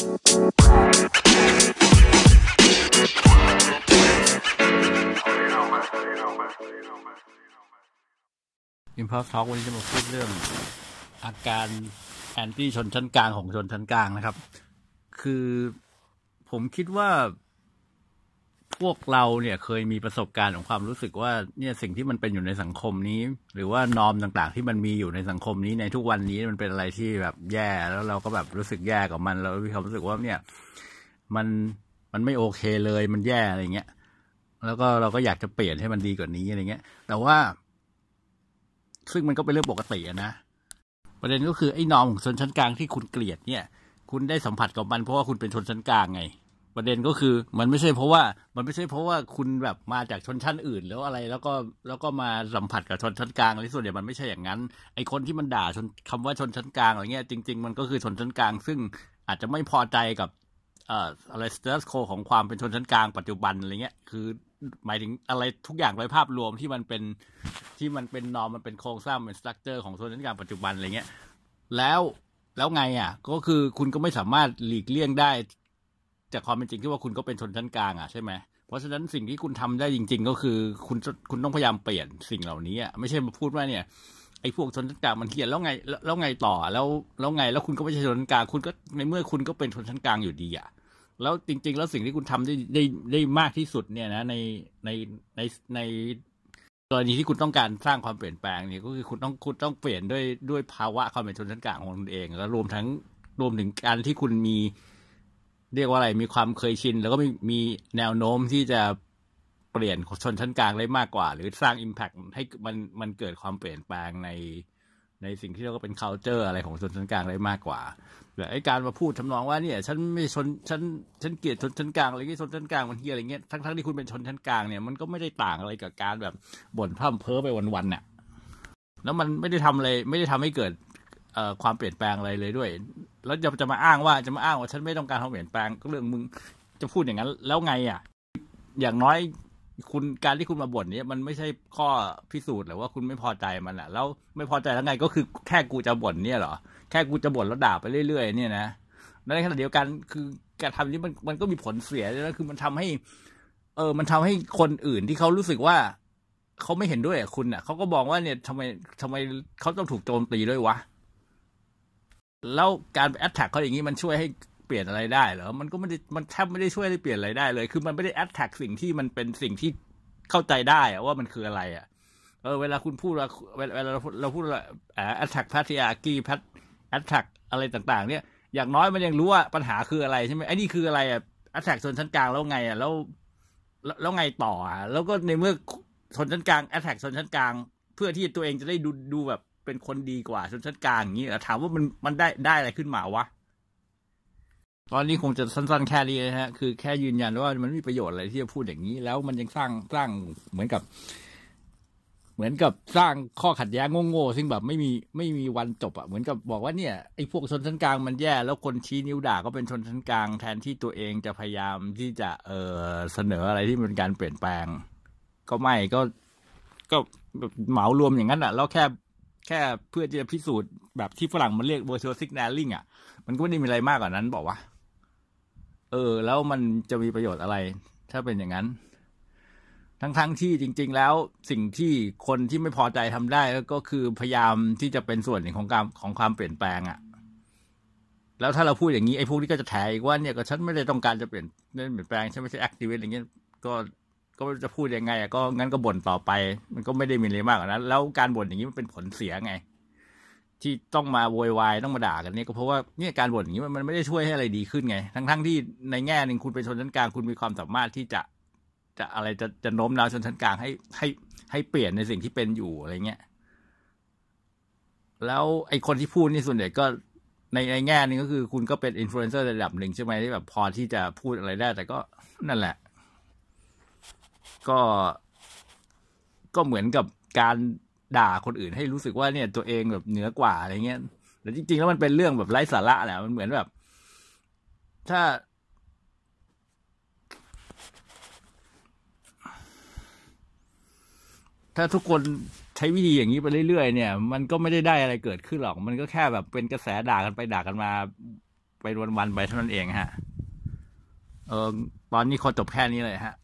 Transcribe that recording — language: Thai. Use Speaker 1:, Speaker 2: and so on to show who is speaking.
Speaker 1: อิมพอร์ท็อกวันนี้จะมาพูดเรื่อง อาการ anti ชนชั้นกลางของชนชั้นกลางนะครับ คือผมคิดว่า พวกเราเนี่ยเคยมีประสบการณ์ของความรู้สึกว่าเนี่ยสิ่งที่มันเป็นอยู่ในสังคมนี้ หรือว่า norm ต่างๆ ที่มันมีอยู่ในสังคมนี้ในทุกวันนี้มันเป็นอะไรที่แบบแย่แล้วเราก็แบบรู้สึกแย่กับมันเรามีความรู้สึกว่าเนี่ย มันมันไม่โอเคเลยมันแย่อะไรเงี้ยแล้วก็เราก็อยากจะเปลี่ยนให้มันดีกว่านี้อะไรเงี้ย แต่ว่า ซึ่งมันก็เป็นเรื่องปกตินะประเด็นก็คือไอ้นอมของชนชั้นกลางที่คุณเกลียดเนี่ย คุณได้สัมผัสกับมันเพราะว่าคุณเป็นชนชั้นกลางไง ประเด็นก็คือมันไม่ใช่เพราะว่ามันไม่ใช่เพราะว่าคุณแบบมาจากชนชั้นอื่น แล้วอะไรแล้วก็แล้วก็มาสัมผัสกับชนชั้นกลางอะไรส่วนใหญ่มันไม่ใช่อย่างนั้นไอ้คนที่มันด่าชนคำว่าชนชั้นกลางอะไรเงี้ยจริง ๆ มันก็คือชนชั้นกลาง ซึ่งอาจจะไม่พอใจกับเอ่ออะไร status quo ของความเป็นชนชั้นกลางปัจจุบันอะไรเงี้ยคือหมายถึงอะไรทุกอย่างโดยภาพรวมที่มันเป็นที่มันเป็น norm มันเป็นโครงสร้างเป็น structure ของชนชั้นกลางปัจจุบันอะไรเงี้ยแล้วแล้วไงอะ ก็คือคุณก็ไม่สามารถหลีกเลี่ยงได้ จากความเป็นจริงที่ว่าคุณก็เป็นชนชั้นกลางอะใช่ไหมเพราะฉะนั้นสิ่งที่คุณทำได้จริง ๆ ก็คือคุณคุณต้องพยายามเปลี่ยนสิ่งเหล่านี้อะไม่ใช่มาพูดว่าเนี่ยไอ้พวกชนชั้นกลางมันเฮียแล้วไงแล้วไงต่อแล้วแล้วไงแล้วคุณก็ไม่ใช่ชนชั้นกลางคุณก็ในเมื่อคุณก็เป็นชนชั้นกลางอยู่ดีอะแล้วจริง ๆ แล้วสิ่งที่คุณทำได้ได้ได้มากที่สุดเนี่ยนะในในในในกรณีที่คุณต้องการสร้างความเปลี่ยนแปลงเนี่ยก็คือคุณต้องคุณต้องเปลี่ยนด้วยด้วยภาวะความเป็นชนชั้นกลางของคุณเอง แล้วรวมทั้งรวมถึงการที่คุณมี เรียกว่าอะไรมีความเคยชิน แล้วก็มีมีแนวโน้มที่จะเปลี่ยนชนชั้นกลางได้มากกว่า หรือสร้าง Impact ให้มันมันเกิดความเปลี่ยนแปลงในในสิ่งที่เราก็เป็น culture อะไรของชนชั้นกลางได้มากกว่าแต่ไอการมาพูดทำนองว่าเนี่ย ฉันไม่ชนฉันฉันเกลียดชนชั้นกลางอะไรเงี้ยชนชั้นกลางมันเฮียอะไรเงี้ยทั้งทั้งที่คุณเป็นชนชั้นกลางเนี่ยมันก็ไม่ได้ต่างอะไรกับการแบบบ่นพร่ำเพ้อไปวันๆเนี่ยแล้วมันไม่ได้ทำอะไรไม่ได้ทำให้เกิดความเปลี่ยนแปลงอะไรเลยด้วย แล้วจะจะมาอ้างว่าจะมาอ้างว่าฉันไม่ต้องการความเปลี่ยนแปลงก็เรื่องมึงจะพูดอย่างนั้น แล้วไงอะ อย่างน้อยคุณการที่คุณมาบ่นนี้มันไม่ใช่ข้อพิสูจน์หรือว่าคุณไม่พอใจมันอะ แล้วไม่พอใจแล้วไงก็คือแค่กูจะบ่นเนี่ยเหรอแค่กูจะบ่นแล้วด่าไปเรื่อยๆเนี่ยนะในขณะเดียวกันคือการทำนี้มันมันก็มีผลเสียด้วยนะคือมันทำให้ เออ มันทำให้คนอื่นที่เขารู้สึกว่าเขาไม่เห็นด้วยคุณอะเขาก็บอกว่าเนี่ยทำไมทำไมเขาต้องถูกโจมตีด้วยวะ แล้วการ attack เขาอย่างนี้มันช่วยให้เปลี่ยนอะไรได้เหรอมันก็ไม่ได้มันแทบไม่ได้ช่วยให้เปลี่ยนอะไรได้เลย คือมันไม่ได้ attack สิ่งที่มันเป็นสิ่งที่เข้าใจได้ว่ามันคืออะไรอะเออเวลาคุณพูดว่าเวลาเราพูดว่า attack patriarchy พัท attack อะไรต่างๆ เนี่ยอย่างน้อยมันยังรู้ว่าปัญหาคืออะไรใช่ไหมไอ้นี่คืออะไรอะ attack ชนชั้นกลางแล้วไงอะแล้วแล้วไงต่ออะแล้วก็ในเมื่อชนชั้นกลาง attack ชนชั้นกลาง เพื่อที่ตัวเองจะได้ดูดูแบบ เป็นคนดีกว่าชนชั้นกลางอย่างนี้ถามว่ามันมันได้ได้อะไรขึ้นมาวะตอนนี้คงจะสั้น ๆ แค่นี้นะฮะ คือแค่ยืนยันว่ามันไม่มีประโยชน์อะไรที่จะพูดอย่างนี้ แล้วมันยังสร้างสร้างเหมือนกับ เหมือนกับสร้างข้อขัดแย้งโง่ๆซึ่งแบบไม่มีไม่มีวันจบอะเหมือนกับบอกว่าเนี่ยไอ้พวกชนชั้นกลางมันแย่แล้วคนชี้นิ้วด่าก็เป็นชนชั้นกลาง แทนที่ตัวเองจะพยายามที่จะเออเสนออะไรที่เป็นการเปลี่ยนแปลง ก็ไม่ก็ก็เหมารวมอย่างนั้นอะแล้วแค่ แค่เพื่อจะพิสูจน์แบบที่ฝรั่งมันเรียก virtual signaling อะ มันก็ไม่ได้มีอะไรมากกว่านั้นบอกว่า เออ แล้วมันจะมีประโยชน์อะไร ถ้าเป็นอย่างนั้น ทั้งๆทที่จริง ๆ แล้วสิ่งที่คนที่ไม่พอใจทำได้ก็คือพยายามที่จะเป็นส่วนหนึ่งของการของความเปลี่ยนแปลงอะ่ะ แล้วถ้าเราพูดอย่างนี้ไอ้พวกนี้ก็จะแถอีกว่าเนี่ยก็ฉันไม่ได้ต้องการจะเปลี่ยนเปลี่ยนแปลงฉันไม่ใช่แอคทีวิสต์อย่างเงี้ยก็ ก็จะพูดยังไงก็งั้นก็บ่นต่อไป มันก็ไม่ได้มีอะไรมากกว่านั้นแล้วการบ่นอย่างนี้มันเป็นผลเสียไง ที่ต้องมาโวยวายต้องมาด่ากันเนี่ยก็เพราะว่าเนี่ยการบ่นอย่างนี้มันไม่ได้ช่วยให้อะไรดีขึ้นไง ทั้งทั้งที่ในแง่หนึ่งคุณเป็นชนชั้นกลางคุณมีความสามารถที่จะจะอะไรจะจะโน้มน้าวชนชั้นกลางให้ให้ให้เปลี่ยนในสิ่งที่เป็นอยู่อะไรเงี้ยแล้วไอคนที่พูดนี่ส่วนใหญ่ก็ในในแง่นึงก็คือคุณก็เป็นอินฟลูเอนเซอร์ระดับหนึ่งใช่ไหมที่แบบพอที่จะพูดอะไรได้ แต่ก็นั่นแหละ ก็ก็เหมือนกับการด่าคนอื่นให้รู้สึกว่าเนี่ยตัวเองแบบเหนือกว่าอะไรเงี้ยแต่จริง ๆ แล้วมันเป็นเรื่องแบบไร้สาระแหละมันเหมือนแบบ ถ้า ถ้าทุกคนใช้วิธีอย่างนี้ไปเรื่อยๆเนี่ย มันก็ไม่ได้ได้อะไรเกิดขึ้นหรอก มันก็แค่แบบเป็นกระแสด่ากันไปด่ากันมาเป็นวันๆไปเท่านั้นเองฮะ เออตอนนี้ขอจบแค่นี้เลยฮะ